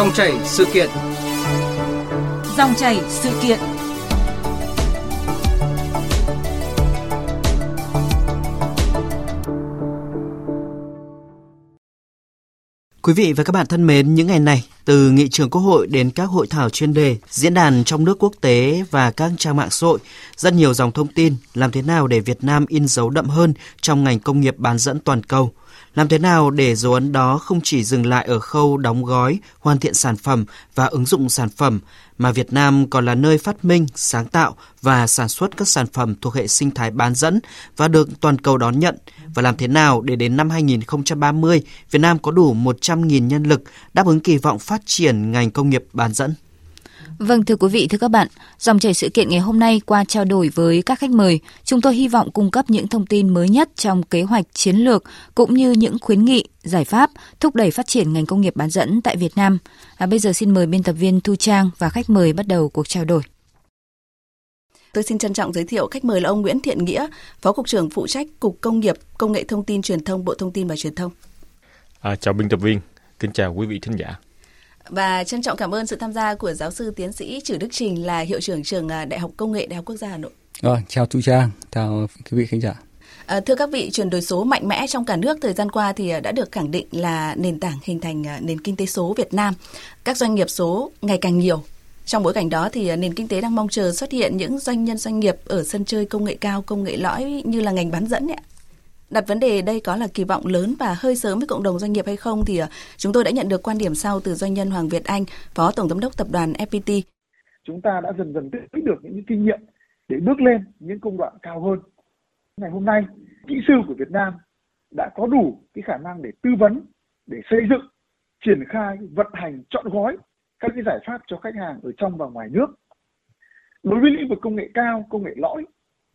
Dòng chảy sự kiện. Dòng chảy sự kiện. Quý vị và các bạn thân mến, những ngày này, từ nghị trường Quốc hội đến các hội thảo chuyên đề, diễn đàn trong nước quốc tế và các trang mạng xã hội, rất nhiều dòng thông tin làm thế nào để Việt Nam in dấu đậm hơn trong ngành công nghiệp bán dẫn toàn cầu. Làm thế nào để dấu ấn đó không chỉ dừng lại ở khâu đóng gói, hoàn thiện sản phẩm và ứng dụng sản phẩm, mà Việt Nam còn là nơi phát minh, sáng tạo và sản xuất các sản phẩm thuộc hệ sinh thái bán dẫn và được toàn cầu đón nhận và làm thế nào để đến năm 2030 Việt Nam có đủ 100.000 nhân lực đáp ứng kỳ vọng phát triển ngành công nghiệp bán dẫn. Vâng thưa quý vị, thưa các bạn, dòng chảy sự kiện ngày hôm nay qua trao đổi với các khách mời, chúng tôi hy vọng cung cấp những thông tin mới nhất trong kế hoạch chiến lược cũng như những khuyến nghị, giải pháp thúc đẩy phát triển ngành công nghiệp bán dẫn tại Việt Nam. À, bây giờ xin mời biên tập viên Thu Trang và khách mời bắt đầu cuộc trao đổi. Tôi xin trân trọng giới thiệu khách mời là ông Nguyễn Thiện Nghĩa, Phó Cục trưởng phụ trách Cục Công nghiệp, Công nghệ Thông tin Truyền thông, Bộ Thông tin và Truyền thông. À, chào biên tập viên, kính chào quý vị thính giả. Và trân trọng cảm ơn sự tham gia của giáo sư tiến sĩ Trử Đức Trình là hiệu trưởng trường à, Đại học Công nghệ Đại học Quốc gia Hà Nội. Rồi, chào Thu Trang, chào quý vị khán giả. À, thưa các vị, chuyển đổi số mạnh mẽ trong cả nước thời gian qua thì à, đã được khẳng định là nền tảng hình thành à, nền kinh tế số Việt Nam. Các doanh nghiệp số ngày càng nhiều. Trong bối cảnh đó thì nền kinh tế đang mong chờ xuất hiện những doanh nhân doanh nghiệp ở sân chơi công nghệ cao, công nghệ lõi như là ngành bán dẫn ấy. Đặt vấn đề đây có là kỳ vọng lớn và hơi sớm với cộng đồng doanh nghiệp hay không thì à, chúng tôi đã nhận được quan điểm sau từ doanh nhân Hoàng Việt Anh, Phó Tổng Giám đốc Tập đoàn FPT. Chúng ta đã dần dần tích được những kinh nghiệm để bước lên những công đoạn cao hơn. Ngày hôm nay, kỹ sư của Việt Nam đã có đủ cái khả năng để tư vấn, để xây dựng, triển khai, vận hành, chọn gói các cái giải pháp cho khách hàng ở trong và ngoài nước. Đối với lĩnh vực công nghệ cao, công nghệ lõi,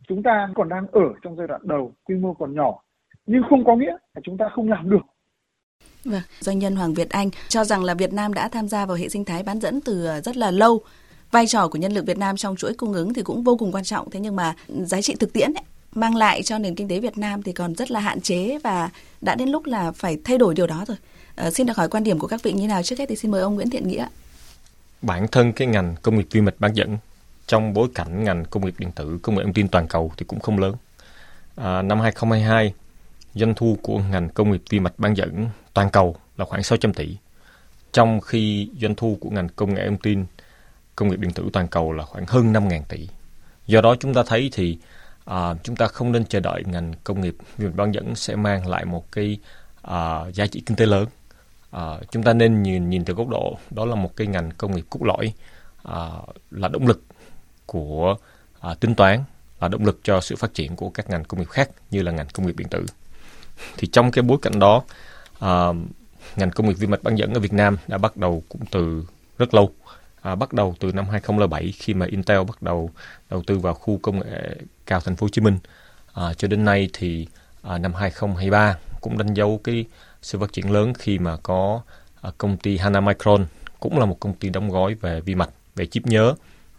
chúng ta còn đang ở trong giai đoạn đầu, quy mô còn nhỏ nhưng không có nghĩa là chúng ta không làm được. Vâng, doanh nhân Hoàng Việt Anh cho rằng là Việt Nam đã tham gia vào hệ sinh thái bán dẫn từ ờ, rất là lâu. Vai trò của nhân lực Việt Nam trong chuỗi cung ứng thì cũng vô cùng quan trọng. Thế nhưng mà giá trị thực tiễn ấy, mang lại cho nền kinh tế Việt Nam thì còn rất là hạn chế và đã đến lúc là phải thay đổi điều đó rồi. À, xin được hỏi quan điểm của các vị như nào trước hết thì xin mời ông Nguyễn Thiện Nghĩa. Bản thân cái ngành công nghiệp vi mạch bán dẫn trong bối cảnh ngành công nghiệp điện tử, công nghệ thông tin toàn cầu thì cũng không lớn. À, năm 2022 doanh thu của ngành công nghiệp vi mạch bán dẫn toàn cầu là khoảng 600 tỷ, trong khi doanh thu của ngành công nghệ thông tin, công nghiệp điện tử toàn cầu là khoảng hơn 5.000 tỷ. Do đó chúng ta thấy thì à, chúng ta không nên chờ đợi ngành công nghiệp vi mạch bán dẫn sẽ mang lại một cái à, giá trị kinh tế lớn. À, chúng ta nên nhìn nhìn từ góc độ đó là một cái ngành công nghiệp cốt lõi à, là động lực của à, tính toán là động lực cho sự phát triển của các ngành công nghiệp khác như là ngành công nghiệp điện tử thì trong cái bối cảnh đó à, ngành công nghiệp vi mạch bán dẫn ở Việt Nam đã bắt đầu cũng từ rất lâu. À, bắt đầu từ năm 2007 khi mà Intel bắt đầu đầu tư vào khu công nghệ cao thành phố Hồ Chí Minh. À, cho đến nay thì à, năm 2023 cũng đánh dấu cái sự phát triển lớn khi mà có à, công ty Hana Micron cũng là một công ty đóng gói về vi mạch về chip nhớ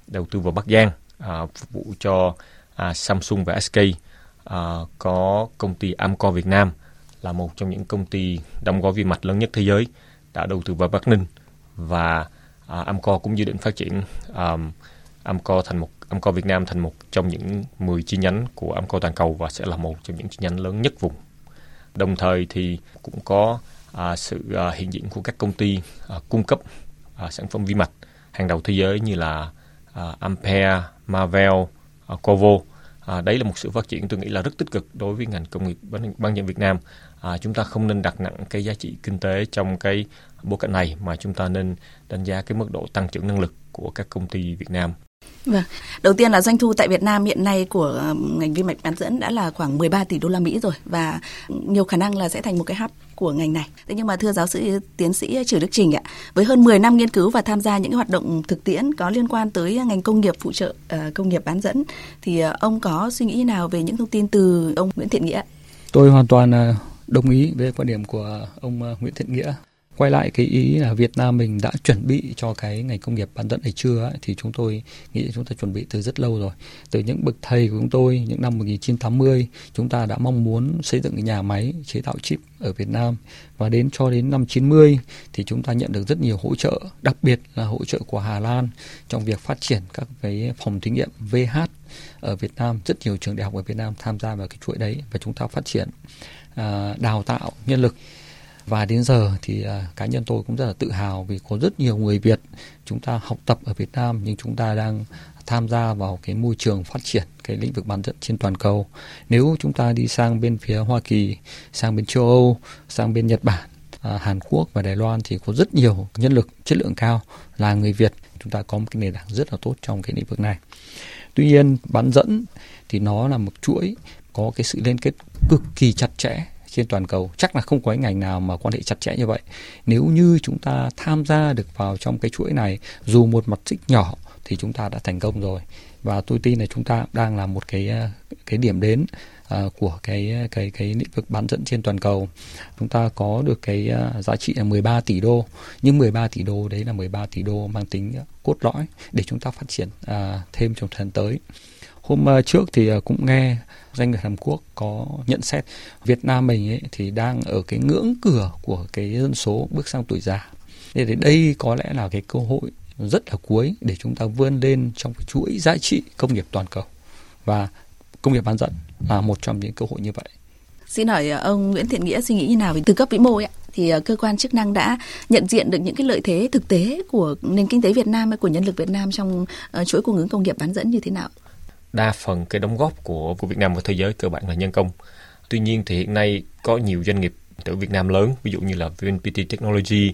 đầu tư vào Bắc Giang à, phục vụ cho à, Samsung và SK À, có công ty Amco Việt Nam là một trong những công ty đóng gói vi mạch lớn nhất thế giới đã đầu tư vào Bắc Ninh và à, Amco cũng dự định phát triển um, Amco thành một Amco Việt Nam thành một trong những 10 chi nhánh của Amco toàn cầu và sẽ là một trong những chi nhánh lớn nhất vùng. Đồng thời thì cũng có à, sự à, hiện diện của các công ty à, cung cấp à, sản phẩm vi mạch hàng đầu thế giới như là à, Ampere, Marvell, à, Covo À, đấy là một sự phát triển tôi nghĩ là rất tích cực đối với ngành công nghiệp bán, bán dẫn Việt Nam. À, chúng ta không nên đặt nặng cái giá trị kinh tế trong cái bối cảnh này mà chúng ta nên đánh giá cái mức độ tăng trưởng năng lực của các công ty Việt Nam. Vâng. Đầu tiên là doanh thu tại Việt Nam hiện nay của ờ, ngành vi mạch bán dẫn đã là khoảng 13 tỷ đô la Mỹ rồi và nhiều khả năng là sẽ thành một cái hub của ngành này. Thế nhưng mà thưa giáo sư tiến sĩ Trử Đức Trình ạ, với hơn 10 năm nghiên cứu và tham gia những hoạt động thực tiễn có liên quan tới ngành công nghiệp phụ trợ ờ, công nghiệp bán dẫn thì ờ, ông có suy nghĩ nào về những thông tin từ ông Nguyễn Thiện Nghĩa? Tôi hoàn toàn đồng ý với quan điểm của ông Nguyễn Thiện Nghĩa quay lại cái ý là Việt Nam mình đã chuẩn bị cho cái ngành công nghiệp bán dẫn này chưa ấy, thì chúng tôi nghĩ chúng ta chuẩn bị từ rất lâu rồi. Từ những bậc thầy của chúng tôi những năm 1980 chúng ta đã mong muốn xây dựng nhà máy chế tạo chip ở Việt Nam. Và đến cho đến năm 90 thì chúng ta nhận được rất nhiều hỗ trợ, đặc biệt là hỗ trợ của Hà Lan trong việc phát triển các cái phòng thí nghiệm VH ở Việt Nam, rất nhiều trường đại học ở Việt Nam tham gia vào cái chuỗi đấy và chúng ta phát triển à, đào tạo nhân lực và đến giờ thì uh, cá nhân tôi cũng rất là tự hào vì có rất nhiều người Việt chúng ta học tập ở Việt Nam nhưng chúng ta đang tham gia vào cái môi trường phát triển cái lĩnh vực bán dẫn trên toàn cầu. Nếu chúng ta đi sang bên phía Hoa Kỳ, sang bên châu Âu, sang bên Nhật Bản, uh, Hàn Quốc và Đài Loan thì có rất nhiều nhân lực chất lượng cao là người Việt. Chúng ta có một cái nền tảng rất là tốt trong cái lĩnh vực này. Tuy nhiên bán dẫn thì nó là một chuỗi có cái sự liên kết cực kỳ chặt chẽ trên toàn cầu. Chắc là không có cái ngành nào mà quan hệ chặt chẽ như vậy. Nếu như chúng ta tham gia được vào trong cái chuỗi này dù một mặt tích nhỏ thì chúng ta đã thành công rồi. Và tôi tin là chúng ta đang là một cái ờ, cái điểm đến uh, của cái cái cái lĩnh vực bán dẫn trên toàn cầu. Chúng ta có được cái uh, giá trị là 13 tỷ đô. Nhưng 13 tỷ đô đấy là 13 tỷ đô mang tính cốt lõi để chúng ta phát triển uh, thêm trong thời gian tới hôm ờ, trước thì ờ, cũng nghe doanh nghiệp Hàn Quốc có nhận xét Việt Nam mình ấy thì đang ở cái ngưỡng cửa của cái dân số bước sang tuổi già. Thế thì đây có lẽ là cái cơ hội rất là cuối để chúng ta vươn lên trong cái chuỗi giá trị công nghiệp toàn cầu và công nghiệp bán dẫn là một trong những cơ hội như vậy. Xin hỏi ờ, ông Nguyễn Thiện Nghĩa suy nghĩ như nào về từ cấp vĩ mô ấy, thì cơ quan chức năng đã nhận diện được những cái lợi thế thực tế của nền kinh tế Việt Nam hay của nhân lực Việt Nam trong chuỗi cung ứng công nghiệp bán dẫn như thế nào? Đa phần cái đóng góp của của Việt Nam và thế giới cơ bản là nhân công. Tuy nhiên thì hiện nay có nhiều doanh nghiệp từ Việt Nam lớn, ví dụ như là VNPT Technology,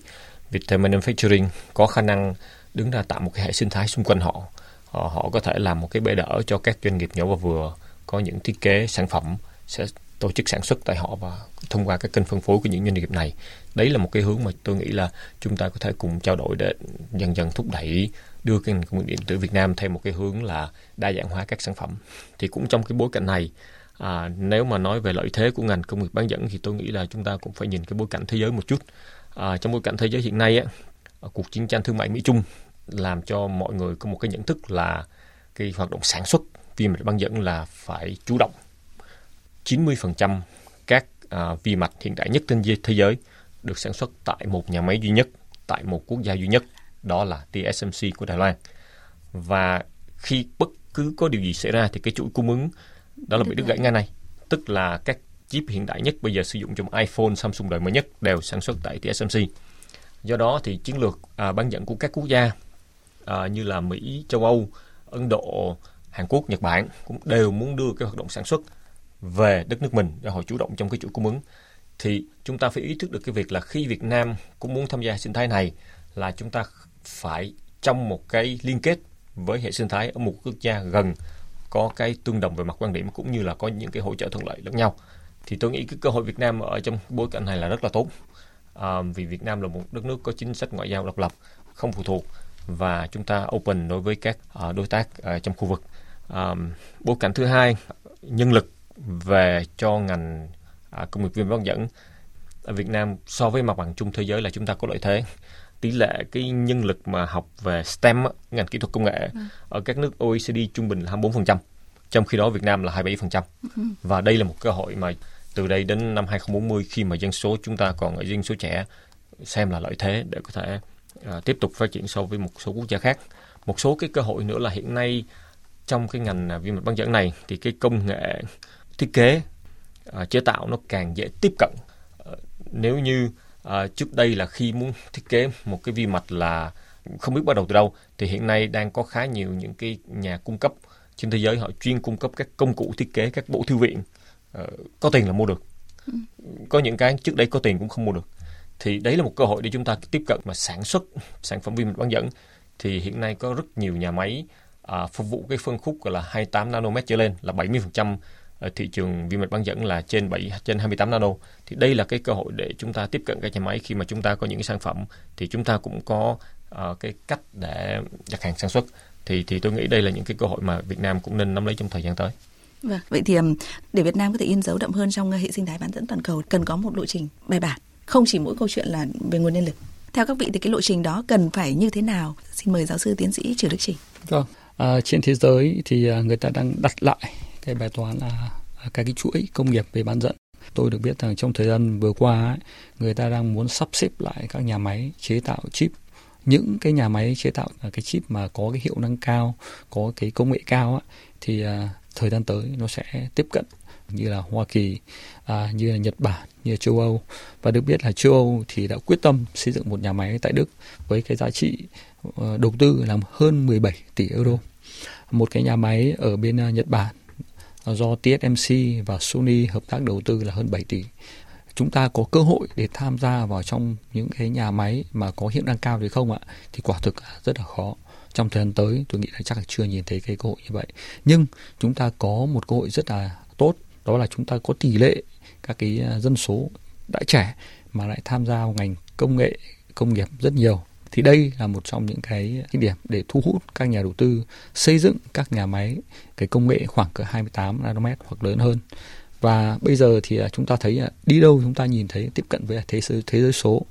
Viettel Manufacturing có khả năng đứng ra tạo một cái hệ sinh thái xung quanh họ. Họ, họ có thể làm một cái bệ đỡ cho các doanh nghiệp nhỏ và vừa có những thiết kế sản phẩm sẽ tổ chức sản xuất tại họ và thông qua các kênh phân phối của những doanh nghiệp này. Đấy là một cái hướng mà tôi nghĩ là chúng ta có thể cùng trao đổi để dần dần thúc đẩy đưa cái ngành công nghiệp điện tử Việt Nam theo một cái hướng là đa dạng hóa các sản phẩm. Thì cũng trong cái bối cảnh này, à, nếu mà nói về lợi thế của ngành công nghiệp bán dẫn thì tôi nghĩ là chúng ta cũng phải nhìn cái bối cảnh thế giới một chút. À, trong bối cảnh thế giới hiện nay, á, à, cuộc chiến tranh thương mại Mỹ Trung làm cho mọi người có một cái nhận thức là cái hoạt động sản xuất vi mạch bán dẫn là phải chủ động 90% các à, vi mạch hiện đại nhất trên thế giới được sản xuất tại một nhà máy duy nhất, tại một quốc gia duy nhất, đó là TSMC của Đài Loan. Và khi bất cứ có điều gì xảy ra thì cái chuỗi cung ứng đó là bị đứt gãy ngay này. Tức là các chip hiện đại nhất bây giờ sử dụng trong iPhone, Samsung đời mới nhất đều sản xuất tại TSMC. Do đó thì chiến lược à, bán dẫn của các quốc gia à, như là Mỹ, châu Âu, Ấn Độ, Hàn Quốc, Nhật Bản cũng đều muốn đưa cái hoạt động sản xuất về đất nước mình để họ chủ động trong cái chuỗi cung ứng thì chúng ta phải ý thức được cái việc là khi Việt Nam cũng muốn tham gia sinh thái này là chúng ta phải trong một cái liên kết với hệ sinh thái ở một quốc gia gần có cái tương đồng về mặt quan điểm cũng như là có những cái hỗ trợ thuận lợi lẫn nhau. Thì tôi nghĩ cái cơ hội Việt Nam ở trong bối cảnh này là rất là tốt. À, vì Việt Nam là một đất nước có chính sách ngoại giao độc lập không phụ thuộc và chúng ta open đối với các à, đối tác trong khu vực. À, bối cảnh thứ hai nhân lực về cho ngành à, công nghiệp viên bán dẫn ở Việt Nam so với mặt bằng chung thế giới là chúng ta có lợi thế tỷ lệ cái nhân lực mà học về STEM ngành kỹ thuật công nghệ ừ. ở các nước OECD trung bình là 24%, trong khi đó Việt Nam là 27%. Ừ. Và đây là một cơ hội mà từ đây đến năm 2040 khi mà dân số chúng ta còn ở dân số trẻ xem là lợi thế để có thể uh, tiếp tục phát triển so với một số quốc gia khác. Một số cái cơ hội nữa là hiện nay trong cái ngành uh, vi mạch bán dẫn này thì cái công nghệ thiết kế uh, chế tạo nó càng dễ tiếp cận. Uh, nếu như uh, trước đây là khi muốn thiết kế một cái vi mạch là không biết bắt đầu từ đâu thì hiện nay đang có khá nhiều những cái nhà cung cấp trên thế giới họ chuyên cung cấp các công cụ thiết kế các bộ thư viện uh, có tiền là mua được. Ừ. có những cái trước đây có tiền cũng không mua được. Thì đấy là một cơ hội để chúng ta tiếp cận mà sản xuất sản phẩm vi mạch bán dẫn. Thì hiện nay có rất nhiều nhà máy à, phục vụ cái phân khúc gọi là 28 nanomet trở lên là 70% ở thị trường vi mạch bán dẫn là trên 7 trên 28 nano thì đây là cái cơ hội để chúng ta tiếp cận các nhà máy khi mà chúng ta có những cái sản phẩm thì chúng ta cũng có uh, cái cách để đặt hàng sản xuất thì thì tôi nghĩ đây là những cái cơ hội mà Việt Nam cũng nên nắm lấy trong thời gian tới. Vâng, vậy thì để Việt Nam có thể in dấu đậm hơn trong hệ sinh thái bán dẫn toàn cầu cần có một lộ trình bài bản không chỉ mỗi câu chuyện là về nguồn nhân lực. Theo các vị thì cái lộ trình đó cần phải như thế nào? Xin mời giáo sư tiến sĩ Trừ Đức Trình. Vâng, à, trên thế giới thì người ta đang đặt lại cái bài toán à, là các cái chuỗi công nghiệp về bán dẫn. Tôi được biết rằng trong thời gian vừa qua ấy, người ta đang muốn sắp xếp lại các nhà máy chế tạo chip những cái nhà máy chế tạo à, cái chip mà có cái hiệu năng cao, có cái công nghệ cao ấy, thì uh, thời gian tới nó sẽ tiếp cận như là Hoa Kỳ, à, như là Nhật Bản, như là châu Âu và được biết là châu Âu thì đã quyết tâm xây dựng một nhà máy tại Đức với cái giá trị uh, đầu tư là hơn 17 tỷ euro. Một cái nhà máy ở bên uh, Nhật Bản do TSMC và Sony hợp tác đầu tư là hơn 7 tỷ. Chúng ta có cơ hội để tham gia vào trong những cái nhà máy mà có hiệu năng cao thì không ạ? Thì quả thực rất là khó. Trong thời gian tới, tôi nghĩ là chắc là chưa nhìn thấy cái cơ hội như vậy. Nhưng chúng ta có một cơ hội rất là tốt, đó là chúng ta có tỷ lệ các cái à, dân số đã trẻ mà lại tham gia vào ngành công nghệ, công nghiệp rất nhiều thì đây là một trong những cái, cái điểm để thu hút các nhà đầu tư xây dựng các nhà máy cái công nghệ khoảng cỡ 28 nanomet hoặc lớn hơn. Và bây giờ thì à, chúng ta thấy đi đâu chúng ta nhìn thấy tiếp cận với thế giới thế giới số.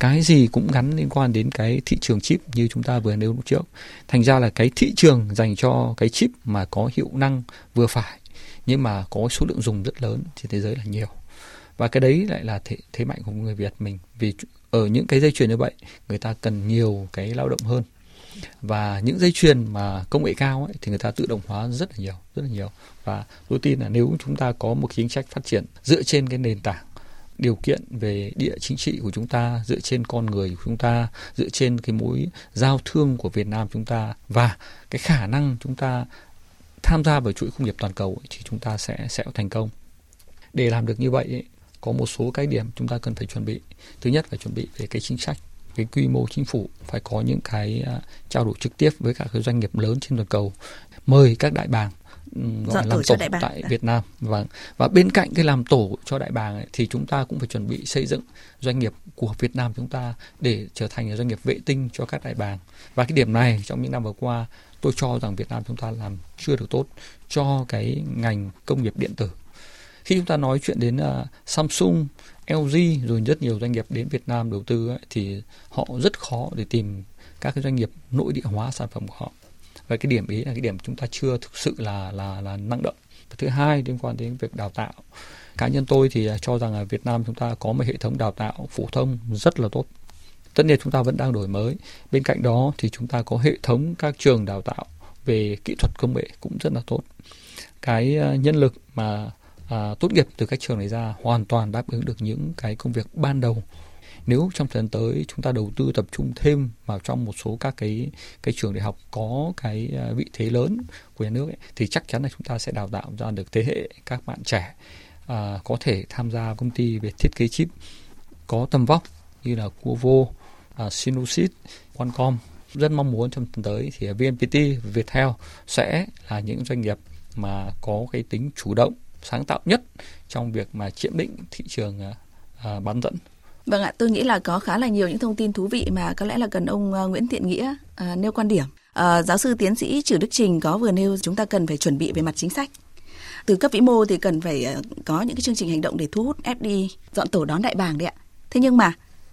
Cái gì cũng gắn liên quan đến cái thị trường chip như chúng ta vừa nêu lúc trước. Thành ra là cái thị trường dành cho cái chip mà có hiệu năng vừa phải nhưng mà có số lượng dùng rất lớn trên thế giới là nhiều và cái đấy lại là thế, thế mạnh của người Việt mình. Vì ở những cái dây chuyền như vậy người ta cần nhiều cái lao động hơn. Và những dây chuyền mà công nghệ cao ấy, thì người ta tự động hóa rất là nhiều rất là nhiều. Và tôi tin là nếu chúng ta có một chính sách phát triển dựa trên cái nền tảng điều kiện về địa chính trị của chúng ta dựa trên con người của chúng ta dựa trên cái mối giao thương của Việt Nam chúng ta và cái khả năng chúng ta tham gia vào chuỗi công nghiệp toàn cầu ấy, thì chúng ta sẽ sẽ thành công. Để làm được như vậy ấy, có một số cái điểm chúng ta cần phải chuẩn bị. Thứ nhất phải chuẩn bị về cái chính sách cái quy mô chính phủ phải có những cái uh, trao đổi trực tiếp với các cái doanh nghiệp lớn trên toàn cầu mời các đại bàng gọi làm tổ, tổ tại Việt Nam. Và và bên cạnh cái làm tổ cho đại bàng ấy, thì chúng ta cũng phải chuẩn bị xây dựng doanh nghiệp của Việt Nam chúng ta để trở thành doanh nghiệp vệ tinh cho các đại bàng. Và cái điểm này trong những năm vừa qua tôi cho rằng Việt Nam chúng ta làm chưa được tốt cho cái ngành công nghiệp điện tử khi chúng ta nói chuyện đến uh, Samsung, LG rồi rất nhiều doanh nghiệp đến Việt Nam đầu tư ấy, thì họ rất khó để tìm các cái doanh nghiệp nội địa hóa sản phẩm của họ. Và cái điểm ý là cái điểm chúng ta chưa thực sự là là là năng động. Và thứ hai liên quan đến việc đào tạo. Cá nhân tôi thì à, cho rằng là Việt Nam chúng ta có một hệ thống đào tạo phổ thông rất là tốt. Tất nhiên chúng ta vẫn đang đổi mới. Bên cạnh đó thì chúng ta có hệ thống các trường đào tạo về kỹ thuật công nghệ cũng rất là tốt. Cái à, nhân lực mà à, tốt nghiệp từ các trường này ra hoàn toàn đáp ứng được những cái công việc ban đầu. Nếu trong thời gian tới chúng ta đầu tư tập trung thêm vào trong một số các cái cái trường đại học có cái à, vị thế lớn của nhà nước ấy, thì chắc chắn là chúng ta sẽ đào tạo ra được thế hệ các bạn trẻ à, có thể tham gia công ty về thiết kế chip có tầm vóc như là Cuovo, à, Sinusit, Qualcomm. Rất mong muốn trong tuần tới thì VNPT, Viettel sẽ là những doanh nghiệp mà có cái tính chủ động sáng tạo nhất trong việc mà chiếm định thị trường à, à, bán dẫn. Vâng ạ, tôi nghĩ là có khá là nhiều những thông tin thú vị mà có lẽ là cần ông à, Nguyễn Thiện Nghĩa à, nêu quan điểm. À, giáo sư tiến sĩ Trử Đức Trình có vừa nêu chúng ta cần phải chuẩn bị về mặt chính sách. Từ cấp vĩ mô thì cần phải à, có những cái chương trình hành động để thu hút FDI dọn tổ đón đại bàng đấy ạ. Thế nhưng mà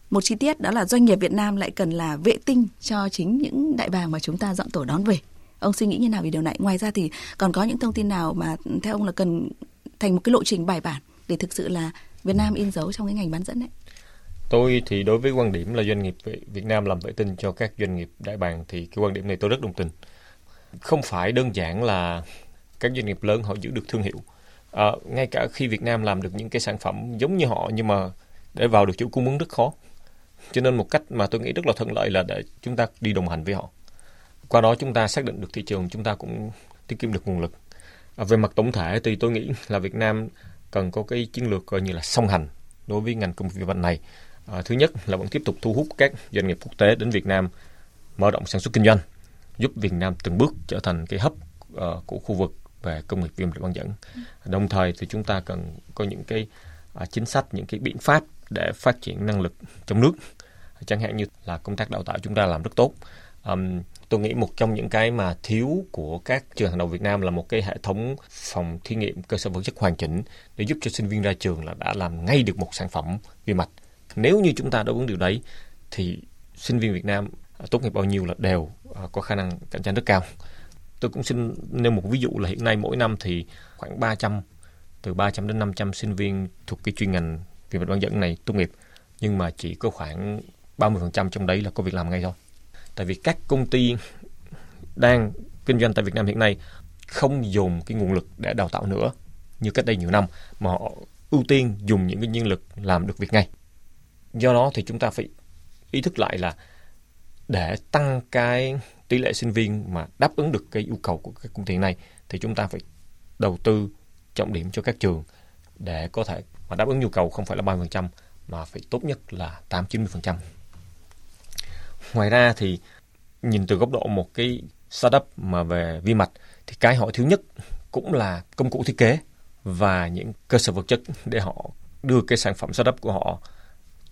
một chi tiết đó là doanh nghiệp Việt Nam lại cần là vệ tinh cho chính những đại bàng mà chúng ta dọn tổ đón về. Ông suy nghĩ như nào về điều này? Ngoài ra thì còn có những thông tin nào mà theo ông là cần thành một cái lộ trình bài bản để thực sự là Việt Nam in dấu trong cái ngành bán dẫn đấy? Tôi thì đối với quan điểm là doanh nghiệp Việt Nam làm vệ tinh cho các doanh nghiệp đại bàng thì cái quan điểm này tôi rất đồng tình. Không phải đơn giản là các doanh nghiệp lớn họ giữ được thương hiệu. À, ngay cả khi Việt Nam làm được những cái sản phẩm giống như họ nhưng mà để vào được chỗ cung ứng rất khó. Cho nên một cách mà tôi nghĩ rất là thuận lợi là để chúng ta đi đồng hành với họ. Qua đó chúng ta xác định được thị trường, chúng ta cũng tiết kiệm được nguồn lực. À, về mặt tổng thể thì tôi nghĩ là Việt Nam cần có cái chiến lược coi như là song hành đối với ngành công nghiệp vận này. À, thứ nhất là vẫn tiếp tục thu hút các doanh nghiệp quốc tế đến Việt Nam mở rộng sản xuất kinh doanh, giúp Việt Nam từng bước trở thành cái hấp uh, ờ, của khu vực về công nghiệp viêm bán dẫn. Đồng thời thì chúng ta cần có những cái uh, chính sách, những cái biện pháp để phát triển năng lực trong nước. Chẳng hạn như là công tác đào tạo chúng ta làm rất tốt. Um, tôi nghĩ một trong những cái mà thiếu của các trường hàng đầu Việt Nam là một cái hệ thống phòng thí nghiệm cơ sở vật chất hoàn chỉnh để giúp cho sinh viên ra trường là đã làm ngay được một sản phẩm vi mạch Nếu như chúng ta đáp ứng điều đấy, thì sinh viên Việt Nam à, tốt nghiệp bao nhiêu là đều à, có khả năng cạnh tranh rất cao. Tôi cũng xin nêu một ví dụ là hiện nay mỗi năm thì khoảng 300 từ 300 đến 500 sinh viên thuộc cái chuyên ngành vi mạch bán dẫn này tốt nghiệp, nhưng mà chỉ có khoảng 30% trong đấy là có việc làm ngay thôi. Tại vì các công ty đang kinh doanh tại Việt Nam hiện nay không dùng cái nguồn lực để đào tạo nữa như cách đây nhiều năm, mà họ ưu tiên dùng những cái nhân lực làm được việc ngay. Do đó thì chúng ta phải ý thức lại là để tăng cái tỷ lệ sinh viên mà đáp ứng được cái yêu cầu của các công ty này thì chúng ta phải đầu tư trọng điểm cho các trường để có thể mà đáp ứng nhu cầu không phải là 30% mà phải tốt nhất là 8-90%. Ngoài ra thì nhìn từ góc độ một cái startup mà về vi mạch thì cái họ thiếu nhất cũng là công cụ thiết kế và những cơ sở vật chất để họ đưa cái sản phẩm startup của họ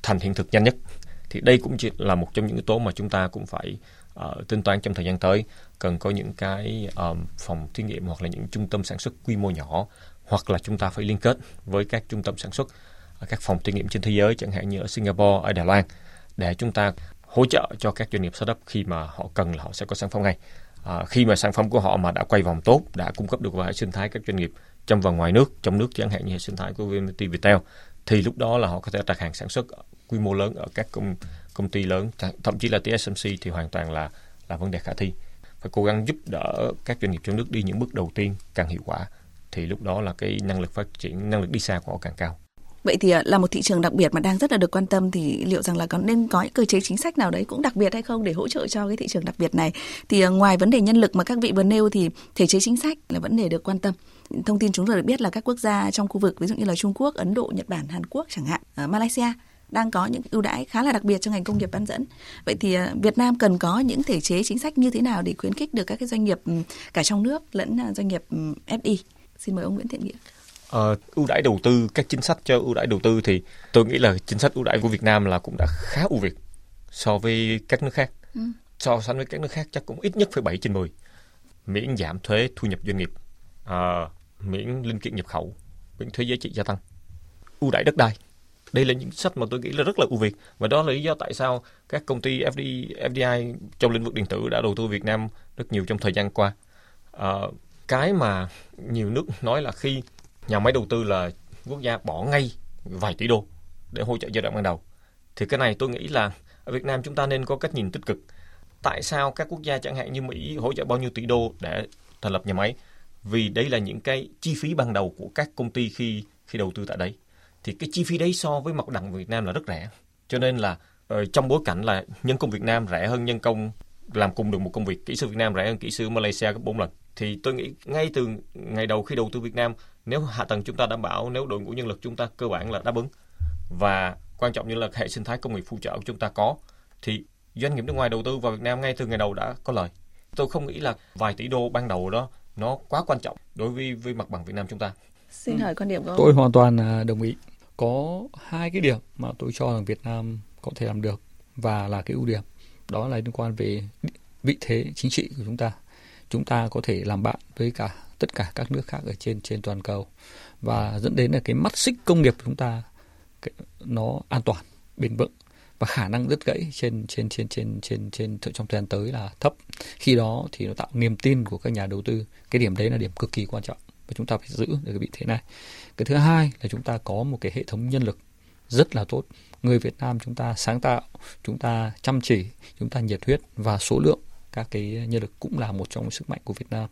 thành hiện thực nhanh nhất. Thì đây cũng chỉ là một trong những yếu tố mà chúng ta cũng phải uh, tính toán trong thời gian tới. Cần có những cái um, phòng thí nghiệm hoặc là những trung tâm sản xuất quy mô nhỏ hoặc là chúng ta phải liên kết với các trung tâm sản xuất ờ, các phòng thí nghiệm trên thế giới chẳng hạn như ở Singapore, ở Đài Loan để chúng ta hỗ trợ cho các doanh nghiệp startup khi mà họ cần là họ sẽ có sản phẩm ngay. À, khi mà sản phẩm của họ mà đã quay vòng tốt, đã cung cấp được vào hệ sinh thái các doanh nghiệp trong và ngoài nước, trong nước chẳng hạn như hệ sinh thái của VNT Viettel, thì lúc đó là họ có thể đặt hàng sản xuất quy mô lớn ở các công công ty lớn, thậm chí là TSMC thì hoàn toàn là là vấn đề khả thi. Phải cố gắng giúp đỡ các doanh nghiệp trong nước đi những bước đầu tiên càng hiệu quả, thì lúc đó là cái năng lực phát triển, năng lực đi xa của họ càng cao. Vậy thì à, là một thị trường đặc biệt mà đang rất là được quan tâm thì liệu rằng là có nên có những cơ chế chính sách nào đấy cũng đặc biệt hay không để hỗ trợ cho cái thị trường đặc biệt này? Thì à, ngoài vấn đề nhân lực mà các vị vừa nêu thì thể chế chính sách là vấn đề được quan tâm. Thông tin chúng tôi được biết là các quốc gia trong khu vực ví dụ như là Trung Quốc, Ấn Độ, Nhật Bản, Hàn Quốc chẳng hạn, ở Malaysia đang có những ưu đãi khá là đặc biệt cho ngành công nghiệp bán dẫn. Vậy thì à, Việt Nam cần có những thể chế chính sách như thế nào để khuyến khích được các cái doanh nghiệp cả trong nước lẫn doanh nghiệp FDI? Xin mời ông Nguyễn Thiện Nghĩa. Uh, ưu đãi đầu tư các chính sách cho ưu đãi đầu tư thì tôi nghĩ là chính sách ưu đãi của Việt Nam là cũng đã khá ưu việt so với các nước khác. Ừ. So sánh với các nước khác chắc cũng ít nhất phải 7 trên 10. Miễn giảm thuế thu nhập doanh nghiệp, uh, miễn linh kiện nhập khẩu, miễn thuế giá trị gia tăng, ưu đãi đất đai. Đây là những chính sách mà tôi nghĩ là rất là ưu việt và đó là lý do tại sao các công ty FDI, FDI trong lĩnh vực điện tử đã đầu tư Việt Nam rất nhiều trong thời gian qua. Uh, cái mà nhiều nước nói là khi nhà máy đầu tư là quốc gia bỏ ngay vài tỷ đô để hỗ trợ giai đoạn ban đầu. Thì cái này tôi nghĩ là ở Việt Nam chúng ta nên có cách nhìn tích cực. Tại sao các quốc gia chẳng hạn như Mỹ hỗ trợ bao nhiêu tỷ đô để thành lập nhà máy? Vì đây là những cái chi phí ban đầu của các công ty khi khi đầu tư tại đấy. Thì cái chi phí đấy so với mặt bằng Việt Nam là rất rẻ. Cho nên là ờ, trong bối cảnh là nhân công Việt Nam rẻ hơn nhân công, làm cùng được một công việc kỹ sư Việt Nam rẻ hơn kỹ sư Malaysia gấp 4 lần thì tôi nghĩ ngay từ ngày đầu khi đầu tư Việt Nam nếu hạ tầng chúng ta đảm bảo nếu đội ngũ nhân lực chúng ta cơ bản là đáp ứng và quan trọng như là hệ sinh thái công nghiệp phụ trợ của chúng ta có thì doanh nghiệp nước ngoài đầu tư vào Việt Nam ngay từ ngày đầu đã có lời. Tôi không nghĩ là vài tỷ đô ban đầu đó nó quá quan trọng đối với với mặt bằng Việt Nam chúng ta. Xin hỏi quan điểm của ông. Tôi hoàn toàn à, đồng ý. Có hai cái điểm mà tôi cho rằng Việt Nam có thể làm được và là cái ưu điểm. Đó là liên quan về vị thế chính trị của chúng ta chúng ta có thể làm bạn với cả tất cả các nước khác ở trên trên toàn cầu. Và dẫn đến là cái mắt xích công nghiệp của chúng ta nó an toàn, bền vững. Và khả năng đứt gãy trên trên trên trên trên trên trong thời gian tới là thấp. Khi đó thì nó tạo niềm tin của các nhà đầu tư. Cái điểm đấy là điểm cực kỳ quan trọng và chúng ta phải giữ được cái vị thế này. Cái thứ hai là chúng ta có một cái hệ thống nhân lực rất là tốt. Người Việt Nam chúng ta sáng tạo, chúng ta chăm chỉ, chúng ta nhiệt huyết và số lượng các cái nhân lực cũng là một trong sức mạnh của Việt Nam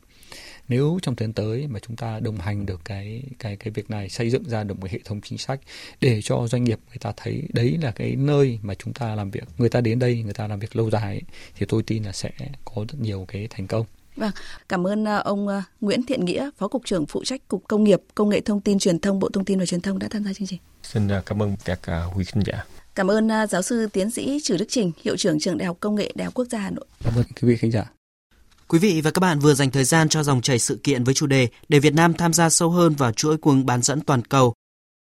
nếu trong thời gian tới mà chúng ta đồng hành được cái cái cái việc này xây dựng ra được một hệ thống chính sách để cho doanh nghiệp người ta thấy đấy là cái nơi mà chúng ta làm việc người ta đến đây người ta làm việc lâu dài ấy, thì tôi tin là sẽ có rất nhiều cái thành công Vâng, cảm ơn ờ, ông ờ, Nguyễn Thiện Nghĩa, Phó Cục trưởng Phụ trách Cục Công nghiệp, Công nghệ Thông tin Truyền thông, Bộ Thông tin và Truyền thông đã tham gia chương trình. Xin ờ, cảm ơn các quý khán giả. Cảm ơn giáo sư tiến sĩ Trử Đức Trình, Hiệu trưởng Trường Đại học Công nghệ Đại học Quốc gia Hà Nội. Cảm ơn quý vị khán giả. Quý vị và các bạn vừa dành thời gian cho dòng chảy sự kiện với chủ đề để Việt Nam tham gia sâu hơn vào chuỗi cung bán dẫn toàn cầu